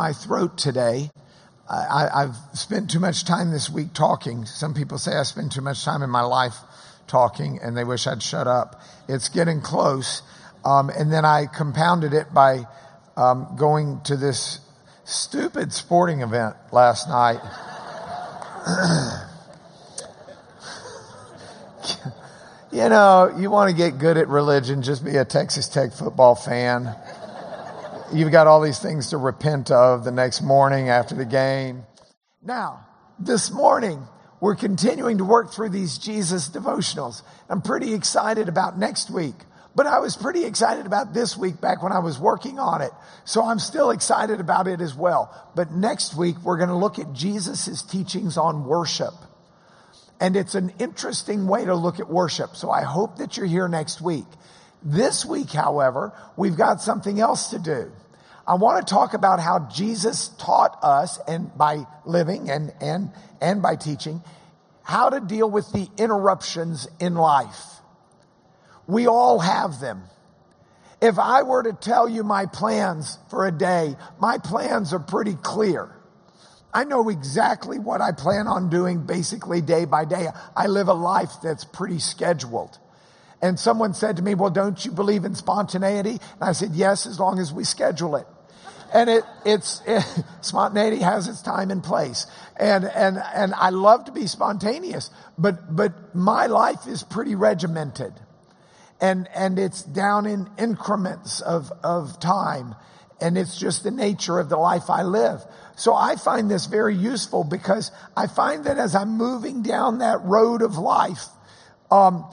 my throat today. I, have spent too much time this week talking. Some people say I spend too much time in my life talking and they wish I'd shut up. It's getting close. Um, and then I compounded it by um, going to this stupid sporting event last night. you know, you want to get good at religion, just be a Texas Tech football fan. You've got all these things to repent of the next morning after the game. Now, this morning, we're continuing to work through these Jesus devotionals. I'm pretty excited about next week, but I was pretty excited about this week back when I was working on it. So I'm still excited about it as well. But next week, we're going to look at Jesus' teachings on worship. And it's an interesting way to look at worship. So I hope that you're here next week. This week, however, we've got something else to do. I want to talk about how Jesus taught us and by living and, and, and by teaching how to deal with the interruptions in life. We all have them. If I were to tell you my plans for a day, my plans are pretty clear. I know exactly what I plan on doing basically day by day. I live a life that's pretty scheduled. And someone said to me, well, don't you believe in spontaneity? And I said, yes, as long as we schedule it. And it, it's, it, spontaneity has its time and place. And, and, and I love to be spontaneous, but, but my life is pretty regimented. And, and it's down in increments of, of time. And it's just the nature of the life I live. So I find this very useful because I find that as I'm moving down that road of life, um,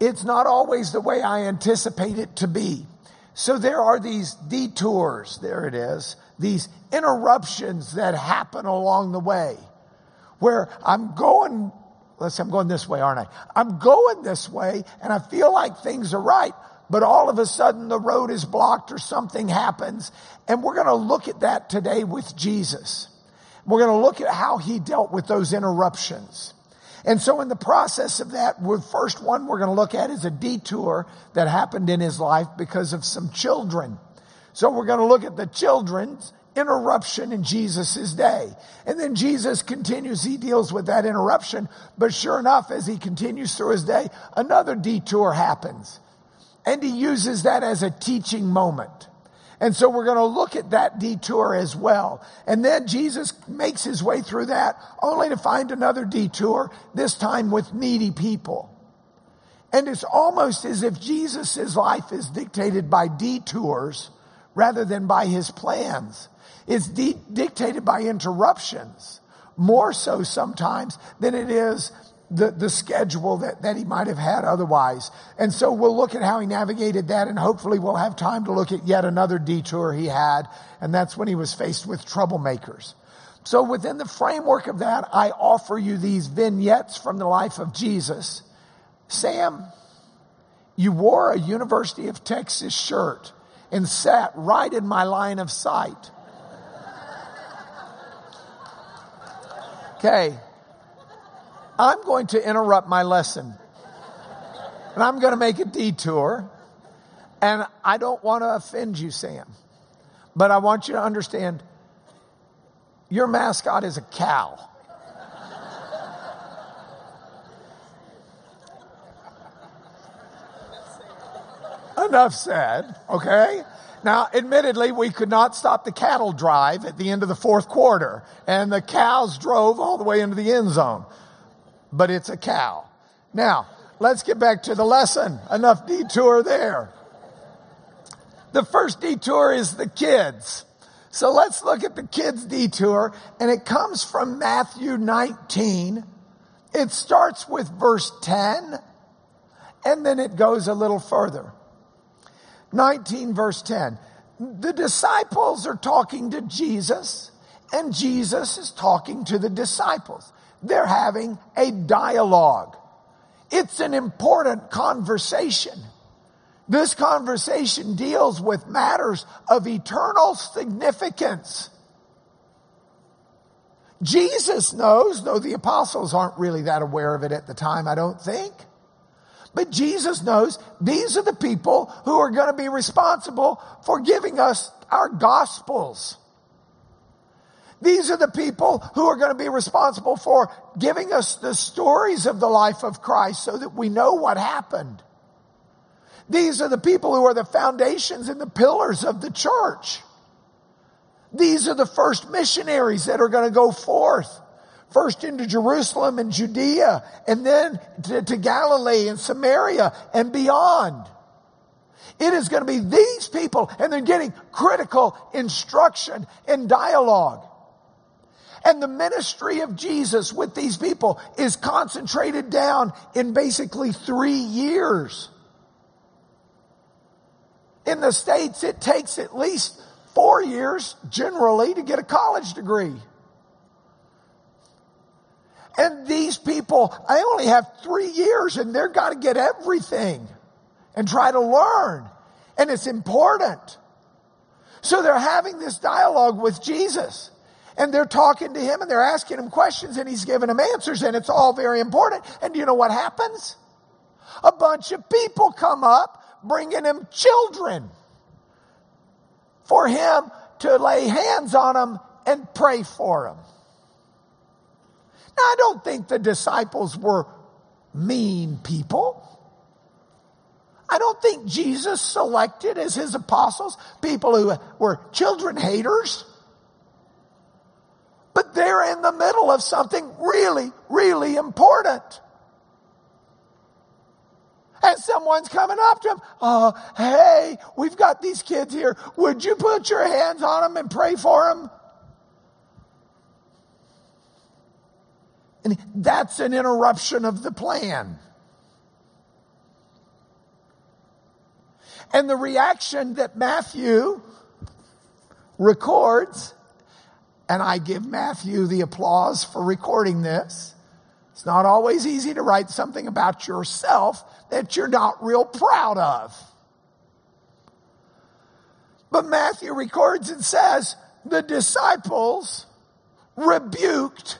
it's not always the way I anticipate it to be. So there are these detours, there it is, these interruptions that happen along the way where I'm going, let's say I'm going this way, aren't I? I'm going this way and I feel like things are right, but all of a sudden the road is blocked or something happens. And we're going to look at that today with Jesus. We're going to look at how he dealt with those interruptions. And so in the process of that, the first one we're going to look at is a detour that happened in his life because of some children. So we're going to look at the children's interruption in Jesus' day. And then Jesus continues, he deals with that interruption. But sure enough, as he continues through his day, another detour happens. And he uses that as a teaching moment. And so we're going to look at that detour as well. And then Jesus makes his way through that only to find another detour, this time with needy people. And it's almost as if Jesus' life is dictated by detours rather than by his plans. It's de- dictated by interruptions, more so sometimes than it is the, the schedule that, that he might have had otherwise. And so we'll look at how he navigated that and hopefully we'll have time to look at yet another detour he had. And that's when he was faced with troublemakers. So within the framework of that, I offer you these vignettes from the life of Jesus. Sam, you wore a University of Texas shirt and sat right in my line of sight. Okay. I'm going to interrupt my lesson. And I'm going to make a detour. And I don't want to offend you, Sam. But I want you to understand your mascot is a cow. Enough said, okay? Now, admittedly, we could not stop the cattle drive at the end of the fourth quarter, and the cows drove all the way into the end zone but it's a cow. Now, let's get back to the lesson. Enough detour there. The first detour is the kids. So let's look at the kids detour and it comes from Matthew 19. It starts with verse 10 and then it goes a little further. 19 verse 10. The disciples are talking to Jesus and Jesus is talking to the disciples. They're having a dialogue. It's an important conversation. This conversation deals with matters of eternal significance. Jesus knows, though the apostles aren't really that aware of it at the time, I don't think. But Jesus knows these are the people who are going to be responsible for giving us our gospels. These are the people who are going to be responsible for giving us the stories of the life of Christ so that we know what happened. These are the people who are the foundations and the pillars of the church. These are the first missionaries that are going to go forth. First into Jerusalem and Judea, and then to, to Galilee and Samaria and beyond. It is going to be these people, and they're getting critical instruction and dialogue. And the ministry of Jesus with these people is concentrated down in basically three years. In the States, it takes at least four years generally to get a college degree. And these people, I only have three years and they're got to get everything and try to learn. And it's important. So they're having this dialogue with Jesus and they're talking to him and they're asking him questions and he's giving them answers and it's all very important. And do you know what happens? A bunch of people come up bringing him children for him to lay hands on them and pray for them. Now, I don't think the disciples were mean people. I don't think Jesus selected as his apostles people who were children haters. But they're in the middle of something really, really important. And someone's coming up to him. Oh, hey, we've got these kids here. Would you put your hands on them and pray for them? And that's an interruption of the plan. And the reaction that Matthew records, and I give Matthew the applause for recording this. It's not always easy to write something about yourself that you're not real proud of. But Matthew records and says, the disciples rebuked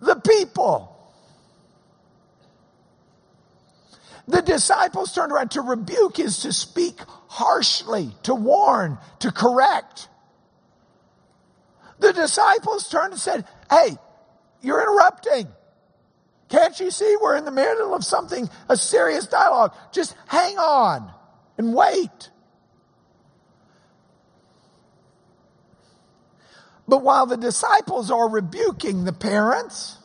the people. The disciples turned around to rebuke is to speak harshly, to warn, to correct. The disciples turned and said, Hey, you're interrupting. Can't you see we're in the middle of something, a serious dialogue? Just hang on and wait. But while the disciples are rebuking the parents,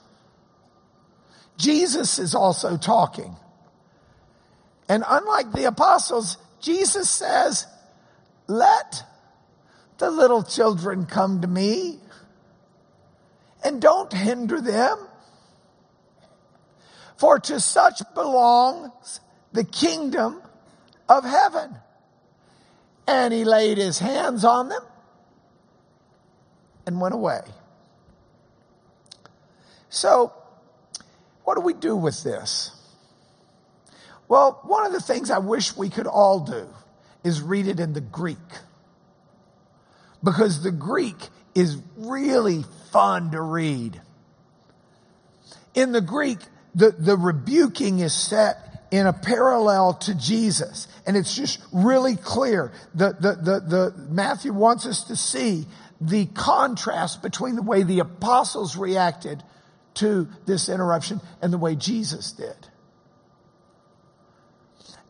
Jesus is also talking. And unlike the apostles, Jesus says, let the little children come to me and don't hinder them. For to such belongs the kingdom of heaven. And he laid his hands on them and went away. So, what do we do with this? Well, one of the things I wish we could all do is read it in the Greek. Because the Greek is really fun to read. In the Greek, the, the rebuking is set in a parallel to Jesus. And it's just really clear. The, the, the, the Matthew wants us to see the contrast between the way the apostles reacted to this interruption and the way Jesus did.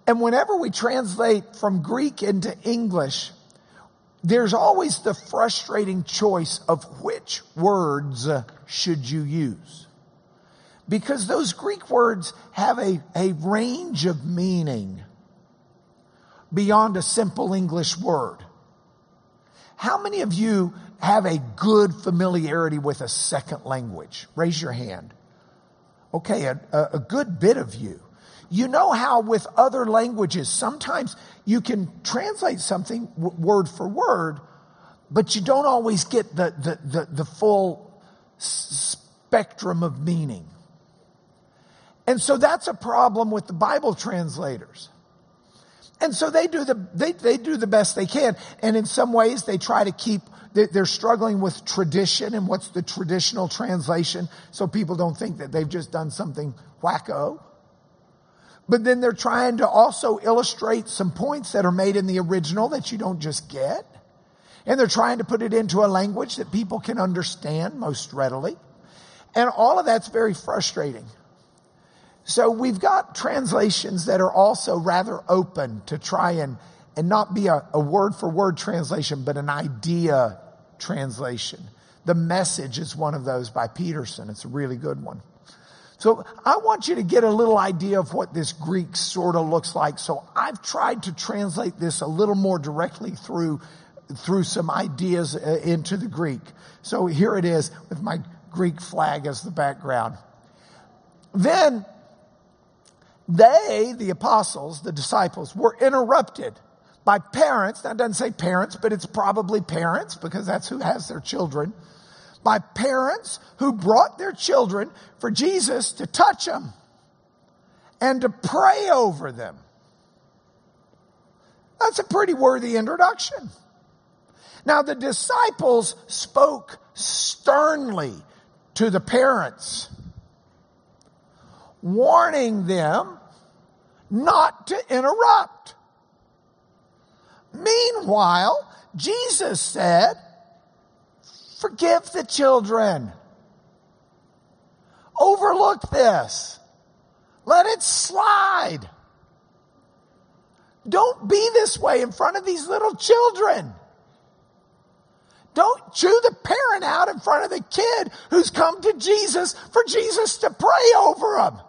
And whenever we translate from Greek into English, there's always the frustrating choice of which words should you use. Because those Greek words have a, a range of meaning beyond a simple English word. How many of you have a good familiarity with a second language? Raise your hand. Okay, a, a good bit of you. You know how with other languages, sometimes you can translate something word for word, but you don't always get the, the, the, the full spectrum of meaning. And so that's a problem with the Bible translators. And so they do the, they, they do the best they can. And in some ways they try to keep, they're struggling with tradition and what's the traditional translation so people don't think that they've just done something wacko. But then they're trying to also illustrate some points that are made in the original that you don't just get. And they're trying to put it into a language that people can understand most readily. And all of that's very frustrating. So we've got translations that are also rather open to try and, and not be a, a word for word translation, but an idea translation. The message is one of those by Peterson. It's a really good one. So I want you to get a little idea of what this Greek sort of looks like. So I've tried to translate this a little more directly through, through some ideas uh, into the Greek. So here it is with my Greek flag as the background. Then they, the apostles, the disciples, were interrupted by parents. That doesn't say parents, but it's probably parents because that's who has their children by parents who brought their children for Jesus to touch them and to pray over them. That's a pretty worthy introduction. Now, the disciples spoke sternly to the parents, warning them not to interrupt. Meanwhile, Jesus said, Forgive the children. Overlook this. Let it slide. Don't be this way in front of these little children. Don't chew the parent out in front of the kid who's come to Jesus for Jesus to pray over him.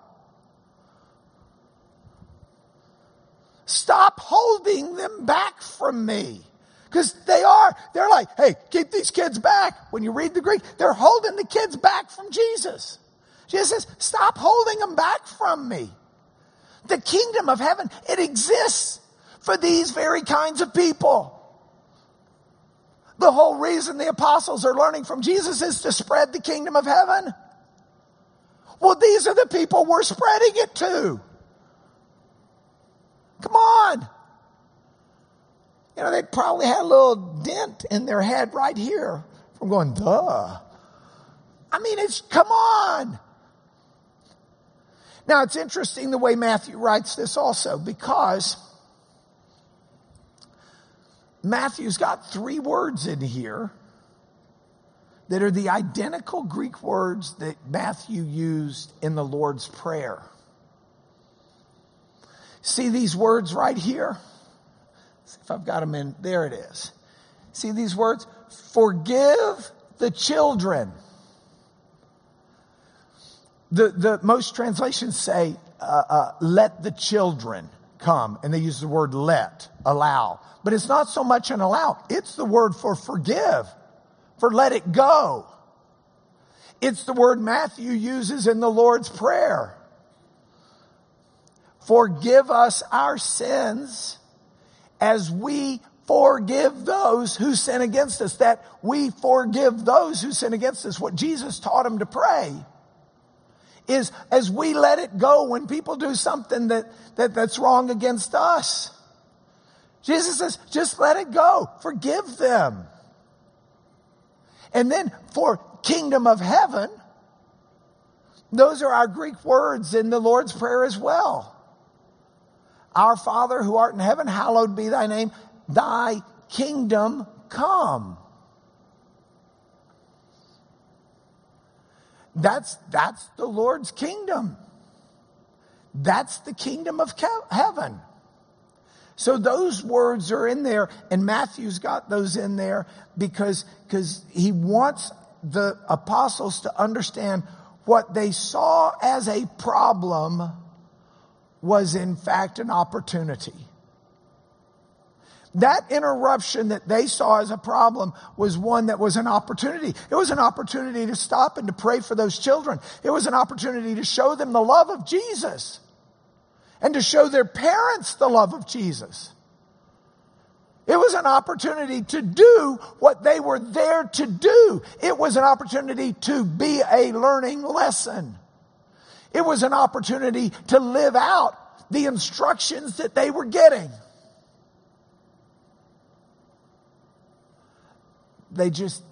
Stop holding them back from me. Because they are, they're like, hey, keep these kids back. When you read the Greek, they're holding the kids back from Jesus. Jesus says, stop holding them back from me. The kingdom of heaven, it exists for these very kinds of people. The whole reason the apostles are learning from Jesus is to spread the kingdom of heaven. Well, these are the people we're spreading it to. Come on. You know, they probably had a little dent in their head right here from going, duh. I mean, it's, come on. Now, it's interesting the way Matthew writes this also because Matthew's got three words in here that are the identical Greek words that Matthew used in the Lord's Prayer. See these words right here? If I've got them in. There it is. See these words? Forgive the children. The, the most translations say, uh, uh, let the children come. And they use the word let, allow. But it's not so much an allow. It's the word for forgive, for let it go. It's the word Matthew uses in the Lord's Prayer. Forgive us our sins as we forgive those who sin against us, that we forgive those who sin against us. What Jesus taught him to pray is as we let it go when people do something that, that that's wrong against us. Jesus says, just let it go. Forgive them. And then for kingdom of heaven, those are our Greek words in the Lord's Prayer as well. Our Father who art in heaven, hallowed be thy name. Thy kingdom come. That's, that's the Lord's kingdom. That's the kingdom of heaven. So those words are in there, and Matthew's got those in there because, because he wants the apostles to understand what they saw as a problem was in fact an opportunity. That interruption that they saw as a problem was one that was an opportunity. It was an opportunity to stop and to pray for those children. It was an opportunity to show them the love of Jesus and to show their parents the love of Jesus. It was an opportunity to do what they were there to do. It was an opportunity to be a learning lesson. It was an opportunity to live out the instructions that they were getting. They just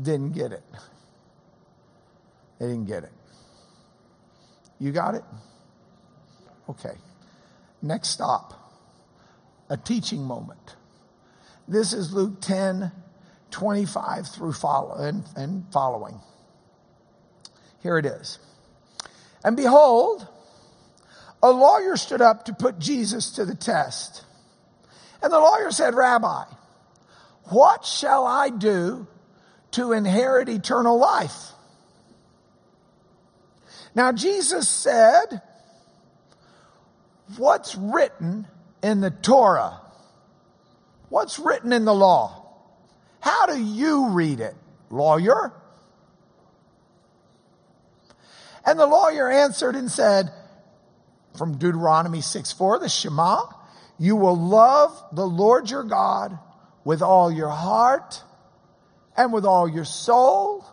didn't get it. They didn't get it. You got it? Okay. Next stop a teaching moment. This is Luke 10, 25 through follow, and, and following. Here it is. And behold, a lawyer stood up to put Jesus to the test. And the lawyer said, Rabbi, what shall I do to inherit eternal life? Now, Jesus said, What's written in the Torah? What's written in the law? How do you read it, lawyer? And the lawyer answered and said, from Deuteronomy 6 4, the Shema, you will love the Lord your God with all your heart and with all your soul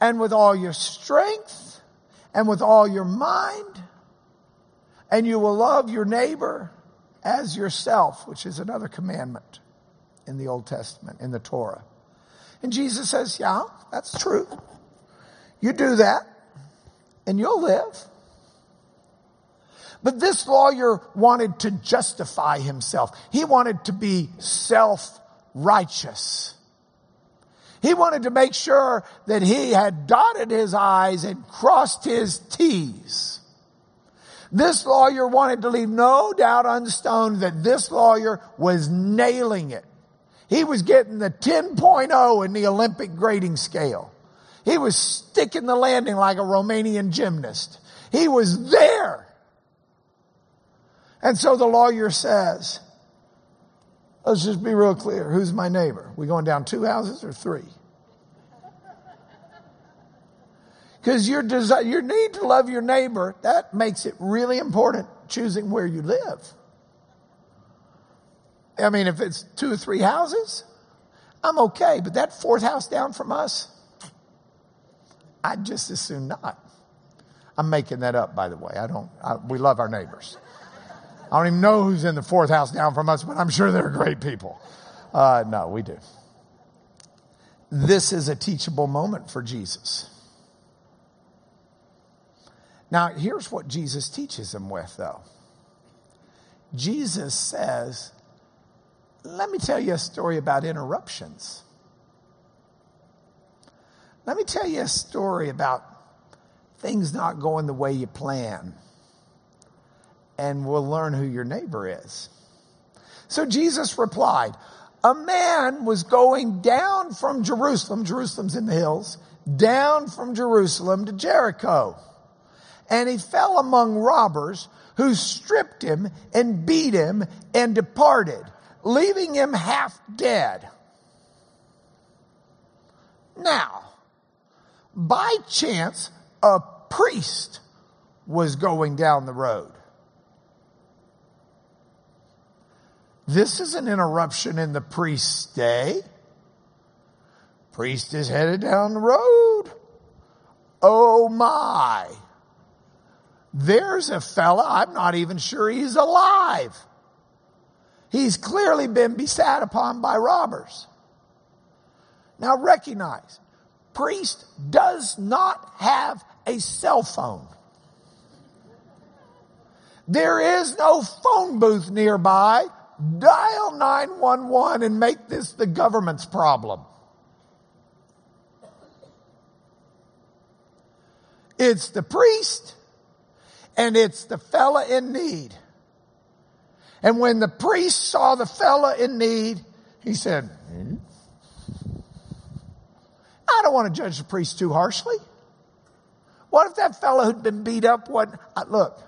and with all your strength and with all your mind. And you will love your neighbor as yourself, which is another commandment in the Old Testament, in the Torah. And Jesus says, yeah, that's true. You do that and you'll live. But this lawyer wanted to justify himself. He wanted to be self-righteous. He wanted to make sure that he had dotted his I's and crossed his T's. This lawyer wanted to leave no doubt stone that this lawyer was nailing it. He was getting the 10.0 in the Olympic grading scale. He was sticking the landing like a Romanian gymnast. He was there. And so the lawyer says, let's just be real clear. Who's my neighbor? We going down two houses or three? Because your desire, your need to love your neighbor, that makes it really important choosing where you live. I mean, if it's two or three houses, I'm okay. But that fourth house down from us, I'd just as soon not. I'm making that up, by the way. I don't, I, we love our neighbors. I don't even know who's in the fourth house down from us, but I'm sure they're great people. Uh, no, we do. This is a teachable moment for Jesus. Now, here's what Jesus teaches them with, though. Jesus says, Let me tell you a story about interruptions. Let me tell you a story about things not going the way you plan and we'll learn who your neighbor is. So Jesus replied, a man was going down from Jerusalem, Jerusalem's in the hills, down from Jerusalem to Jericho. And he fell among robbers who stripped him and beat him and departed, leaving him half dead. Now, by chance, a priest was going down the road. This is an interruption in the priest's day. Priest is headed down the road. Oh my. There's a fella, I'm not even sure he's alive. He's clearly been besat upon by robbers. Now recognize, priest does not have a cell phone. There is no phone booth nearby Dial 911 and make this the government's problem. It's the priest and it's the fella in need. And when the priest saw the fella in need, he said, hmm? I don't want to judge the priest too harshly. What if that fellow who'd been beat up, what, look,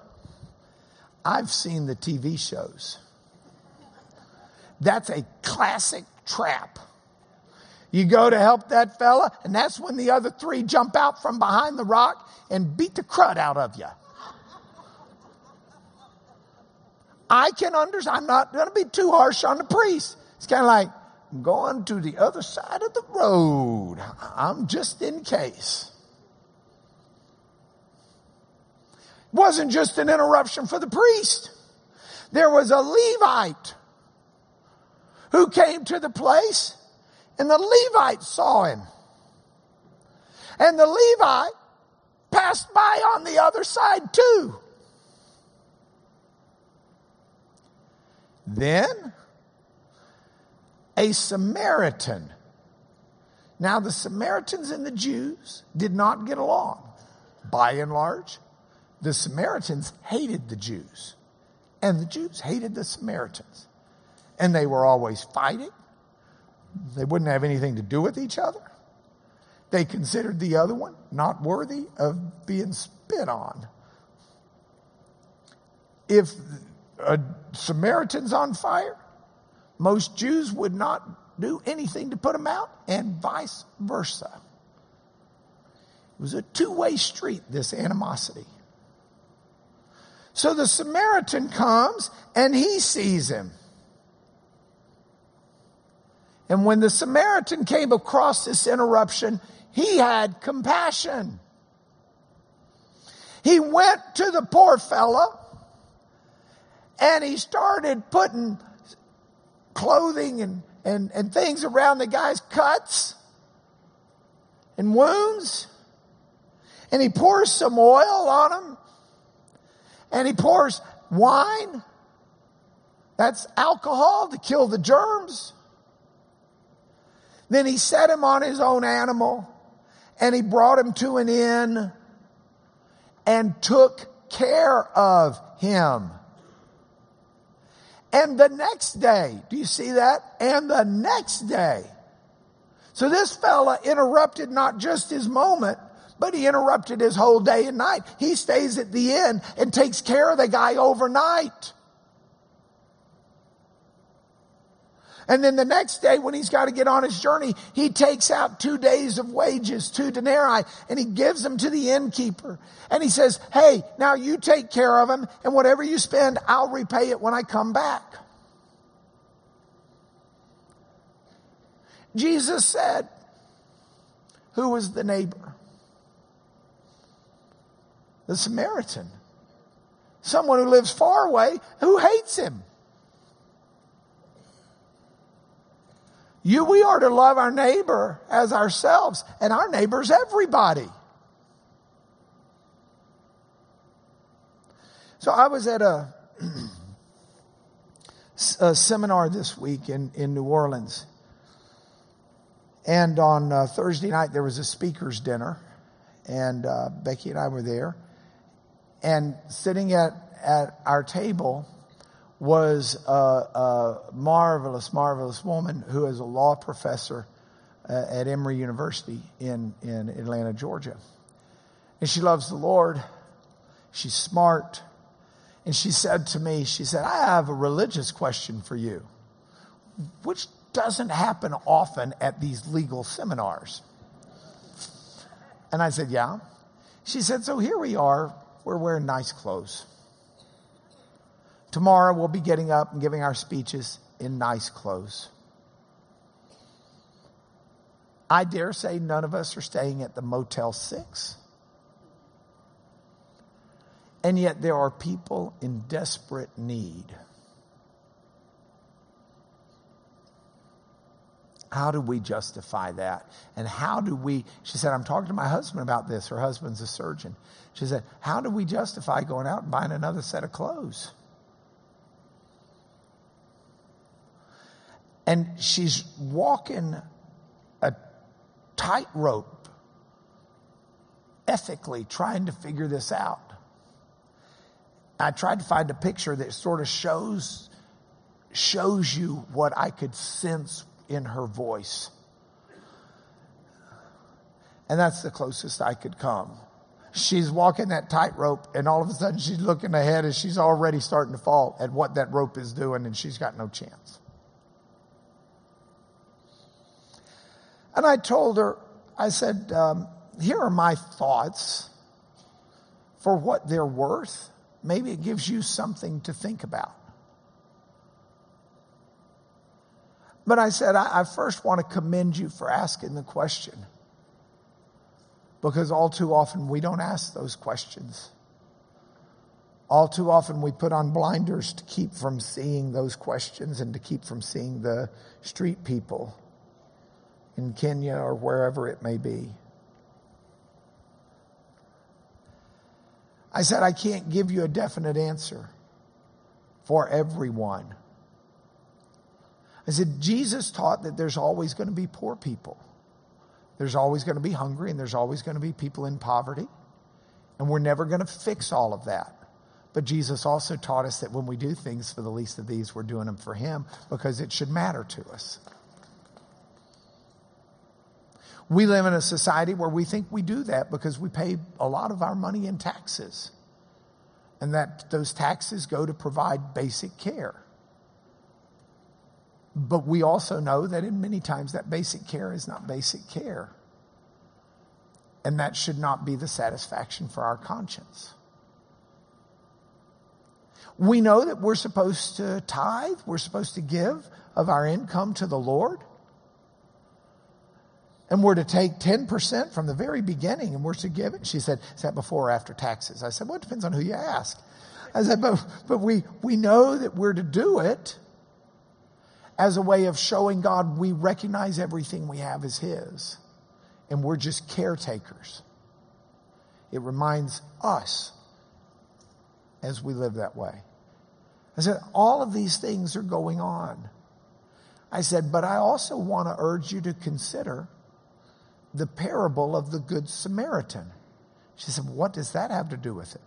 I've seen the TV shows. That's a classic trap. You go to help that fella, and that's when the other three jump out from behind the rock and beat the crud out of you. I can understand. I'm not going to be too harsh on the priest. It's kind of like, going to the other side of the road. I'm just in case. It wasn't just an interruption for the priest. There was a Levite who came to the place and the Levite saw him. And the Levite passed by on the other side too. Then a Samaritan. Now, the Samaritans and the Jews did not get along. By and large, the Samaritans hated the Jews, and the Jews hated the Samaritans. And they were always fighting. They wouldn't have anything to do with each other. They considered the other one not worthy of being spit on. If a Samaritan's on fire, most Jews would not do anything to put him out, and vice versa. It was a two way street, this animosity. So the Samaritan comes and he sees him. And when the Samaritan came across this interruption, he had compassion. He went to the poor fella and he started putting clothing and, and, and things around the guy's cuts and wounds. And he pours some oil on him. And he pours wine. That's alcohol to kill the germs. Then he set him on his own animal and he brought him to an inn and took care of him. And the next day, do you see that? And the next day. So this fella interrupted not just his moment, but he interrupted his whole day and night. He stays at the inn and takes care of the guy overnight. And then the next day when he's got to get on his journey, he takes out two days of wages, two denarii, and he gives them to the innkeeper. And he says, Hey, now you take care of him and whatever you spend, I'll repay it when I come back. Jesus said, Who was the neighbor? The Samaritan. Someone who lives far away who hates him. You, we are to love our neighbor as ourselves, and our neighbor's everybody. So I was at a, a seminar this week in, in New Orleans. And on uh, Thursday night, there was a speaker's dinner. And uh, Becky and I were there. And sitting at, at our table was a, a, marvelous, marvelous woman who is a law professor uh, at Emory University in, in Atlanta, Georgia. And she loves the Lord. She's smart. And she said to me, she said, I have a religious question for you, which doesn't happen often at these legal seminars. And I said, yeah. She said, so here we are. We're wearing nice clothes. Tomorrow we'll be getting up and giving our speeches in nice clothes. I dare say none of us are staying at the Motel 6. And yet there are people in desperate need. How do we justify that? And how do we, she said, I'm talking to my husband about this. Her husband's a surgeon. She said, How do we justify going out and buying another set of clothes? And she's walking a tightrope ethically trying to figure this out. I tried to find a picture that sort of shows shows you what I could sense in her voice. And that's the closest I could come. She's walking that tightrope, and all of a sudden she's looking ahead and she's already starting to fall at what that rope is doing, and she's got no chance. And I told her, I said, um, here are my thoughts for what they're worth. Maybe it gives you something to think about. But I said, I, I first want to commend you for asking the question. Because all too often we don't ask those questions. All too often we put on blinders to keep from seeing those questions and to keep from seeing the street people in Kenya or wherever it may be. I said, I can't give you a definite answer for everyone. I said, Jesus taught that there's always going to be poor people. There's always going to be hungry and there's always going to be people in poverty. And we're never going to fix all of that. But Jesus also taught us that when we do things for the least of these, we're doing them for Him because it should matter to us. We live in a society where we think we do that because we pay a lot of our money in taxes. And that those taxes go to provide basic care. But we also know that in many times that basic care is not basic care. And that should not be the satisfaction for our conscience. We know that we're supposed to tithe, we're supposed to give of our income to the Lord. And we're to take 10% from the very beginning and we're to give it. She said, Is that before or after taxes? I said, Well, it depends on who you ask. I said, But, but we, we know that we're to do it as a way of showing God we recognize everything we have is His and we're just caretakers. It reminds us as we live that way. I said, all of these things are going on. I said, but I also want to urge you to consider the parable of the Good Samaritan. She said, what does that have to do with it?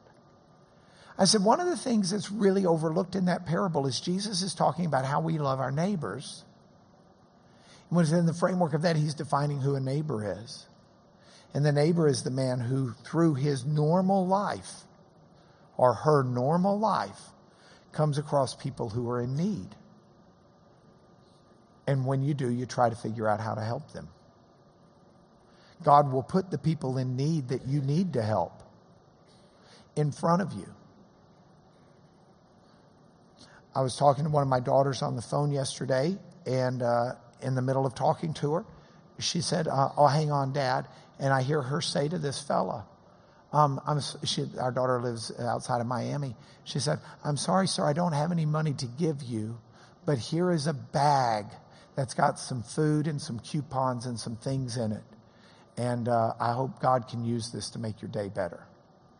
I said, one of the things that's really overlooked in that parable is Jesus is talking about how we love our neighbors. And within the framework of that, he's defining who a neighbor is. And the neighbor is the man who, through his normal life or her normal life, comes across people who are in need. And when you do, you try to figure out how to help them. God will put the people in need that you need to help in front of you. I was talking to one of my daughters on the phone yesterday, and uh, in the middle of talking to her, she said, uh, "Oh, hang on, Dad." And I hear her say to this fella, um, she, "Our daughter lives outside of Miami." She said, "I'm sorry, sir, I don't have any money to give you, but here is a bag that's got some food and some coupons and some things in it, and uh, I hope God can use this to make your day better."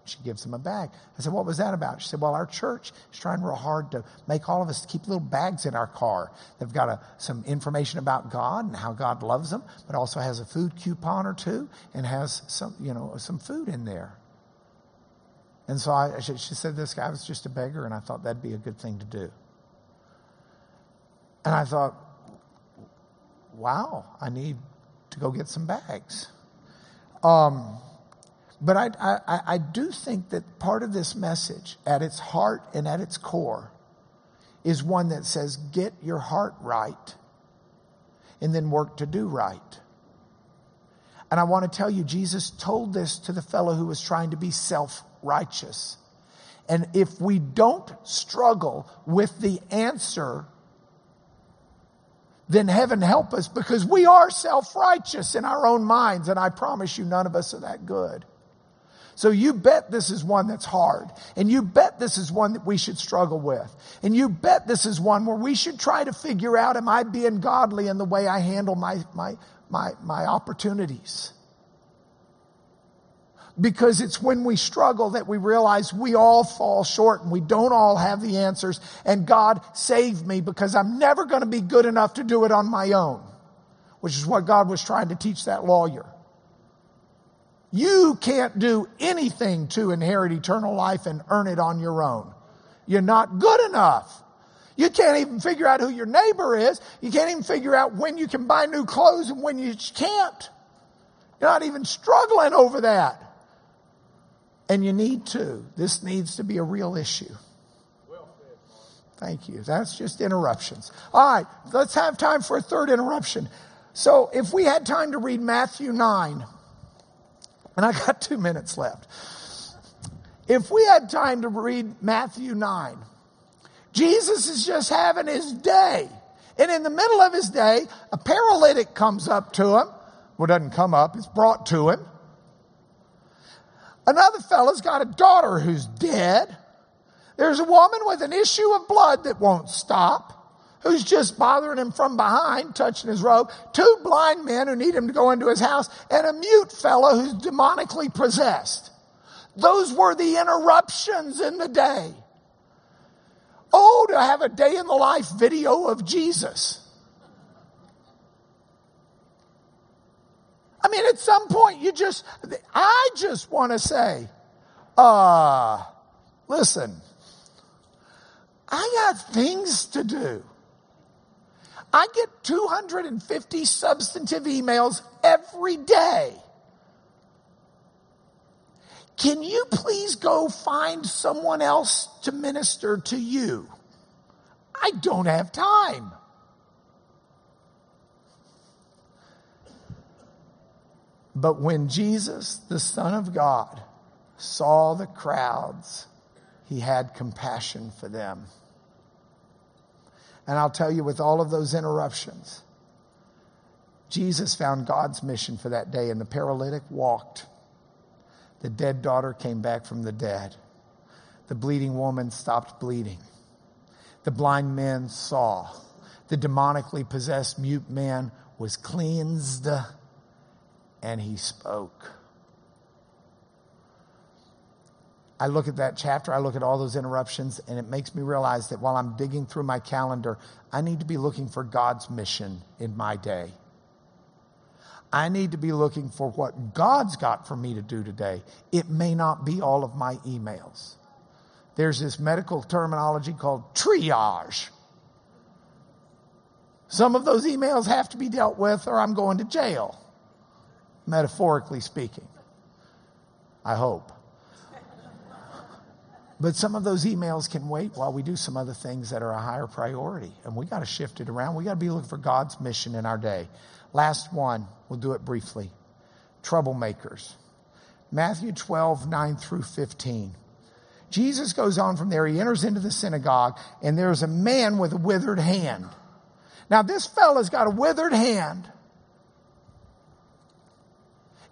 She gives him a bag. I said, What was that about? She said, Well, our church is trying real hard to make all of us keep little bags in our car. They've got a, some information about God and how God loves them, but also has a food coupon or two and has some, you know, some food in there. And so I, she, she said, This guy was just a beggar, and I thought that'd be a good thing to do. And I thought, Wow, I need to go get some bags. Um, but I, I, I do think that part of this message, at its heart and at its core, is one that says, get your heart right and then work to do right. And I want to tell you, Jesus told this to the fellow who was trying to be self righteous. And if we don't struggle with the answer, then heaven help us because we are self righteous in our own minds. And I promise you, none of us are that good. So you bet this is one that's hard. And you bet this is one that we should struggle with. And you bet this is one where we should try to figure out, am I being godly in the way I handle my, my, my, my opportunities? Because it's when we struggle that we realize we all fall short and we don't all have the answers. And God saved me because I'm never going to be good enough to do it on my own, which is what God was trying to teach that lawyer. You can't do anything to inherit eternal life and earn it on your own. You're not good enough. You can't even figure out who your neighbor is. You can't even figure out when you can buy new clothes and when you can't. You're not even struggling over that. And you need to. This needs to be a real issue. Thank you. That's just interruptions. All right, let's have time for a third interruption. So if we had time to read Matthew 9, and I got two minutes left. If we had time to read Matthew 9, Jesus is just having his day. And in the middle of his day, a paralytic comes up to him. Well, doesn't come up, it's brought to him. Another fellow's got a daughter who's dead. There's a woman with an issue of blood that won't stop who's just bothering him from behind, touching his robe, two blind men who need him to go into his house, and a mute fellow who's demonically possessed. Those were the interruptions in the day. Oh, to have a day in the life video of Jesus. I mean, at some point, you just, I just want to say, uh, listen, I got things to do. I get 250 substantive emails every day. Can you please go find someone else to minister to you? I don't have time. But when Jesus, the Son of God, saw the crowds, he had compassion for them. And I'll tell you, with all of those interruptions, Jesus found God's mission for that day, and the paralytic walked. The dead daughter came back from the dead. The bleeding woman stopped bleeding. The blind man saw. The demonically possessed mute man was cleansed, and he spoke. I look at that chapter, I look at all those interruptions, and it makes me realize that while I'm digging through my calendar, I need to be looking for God's mission in my day. I need to be looking for what God's got for me to do today. It may not be all of my emails. There's this medical terminology called triage. Some of those emails have to be dealt with, or I'm going to jail, metaphorically speaking. I hope. But some of those emails can wait while we do some other things that are a higher priority. And we got to shift it around. We got to be looking for God's mission in our day. Last one, we'll do it briefly. Troublemakers. Matthew 12, 9 through 15. Jesus goes on from there. He enters into the synagogue, and there's a man with a withered hand. Now, this fella's got a withered hand.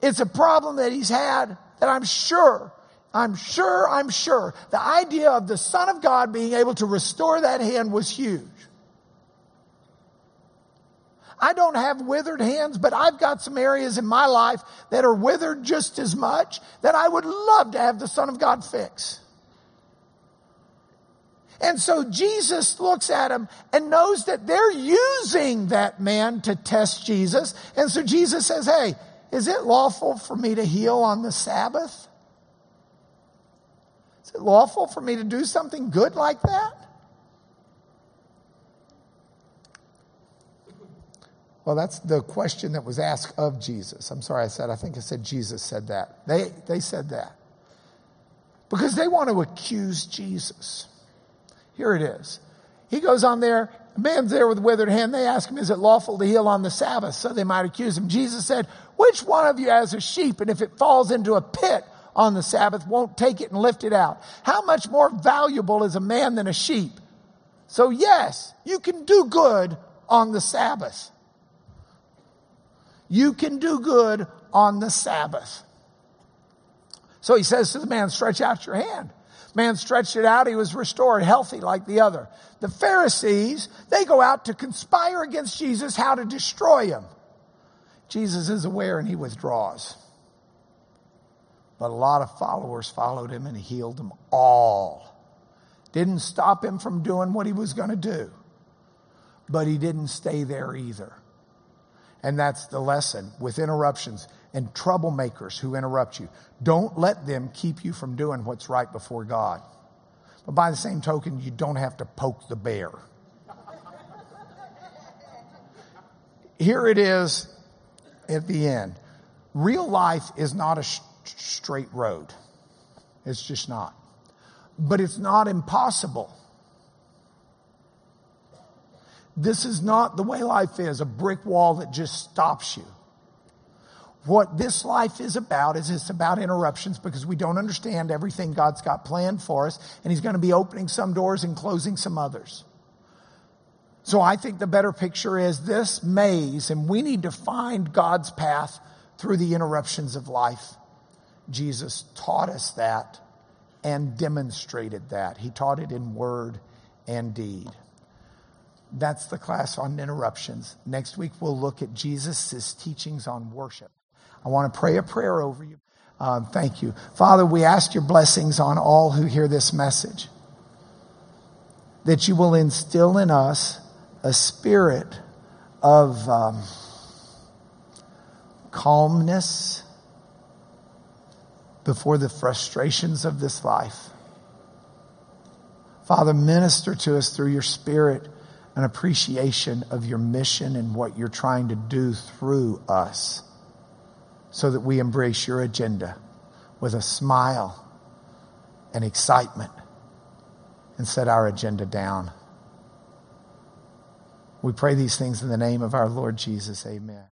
It's a problem that he's had that I'm sure I'm sure, I'm sure the idea of the Son of God being able to restore that hand was huge. I don't have withered hands, but I've got some areas in my life that are withered just as much that I would love to have the Son of God fix. And so Jesus looks at him and knows that they're using that man to test Jesus. And so Jesus says, Hey, is it lawful for me to heal on the Sabbath? Is it lawful for me to do something good like that? Well, that's the question that was asked of Jesus. I'm sorry I said, I think I said Jesus said that. They, they said that. Because they want to accuse Jesus. Here it is. He goes on there, a man's there with a withered hand. They ask him, Is it lawful to heal on the Sabbath? So they might accuse him. Jesus said, Which one of you has a sheep, and if it falls into a pit, on the Sabbath won't take it and lift it out. How much more valuable is a man than a sheep? So yes, you can do good on the Sabbath. You can do good on the Sabbath. So he says to the man, stretch out your hand. Man stretched it out. He was restored, healthy like the other. The Pharisees, they go out to conspire against Jesus, how to destroy him. Jesus is aware and he withdraws. But a lot of followers followed him and he healed them all. Didn't stop him from doing what he was going to do. But he didn't stay there either. And that's the lesson with interruptions and troublemakers who interrupt you. Don't let them keep you from doing what's right before God. But by the same token, you don't have to poke the bear. Here it is at the end. Real life is not a straight road. It's just not. But it's not impossible. This is not the way life is, a brick wall that just stops you. What this life is about is it's about interruptions because we don't understand everything God's got planned for us, and He's going to be opening some doors and closing some others. So I think the better picture is this maze, and we need to find God's path through the interruptions of life. Jesus taught us that and demonstrated that. He taught it in word and deed. That's the class on interruptions. Next week, we'll look at Jesus' teachings on worship. I want to pray a prayer over you. Um, thank you. Father, we ask your blessings on all who hear this message. That you will instill in us a spirit of. Um, calmness before the frustrations of this life. Father, minister to us through your spirit an appreciation of your mission and what you're trying to do through us so that we embrace your agenda with a smile and excitement and set our agenda down. We pray these things in the name of our Lord Jesus. Amen.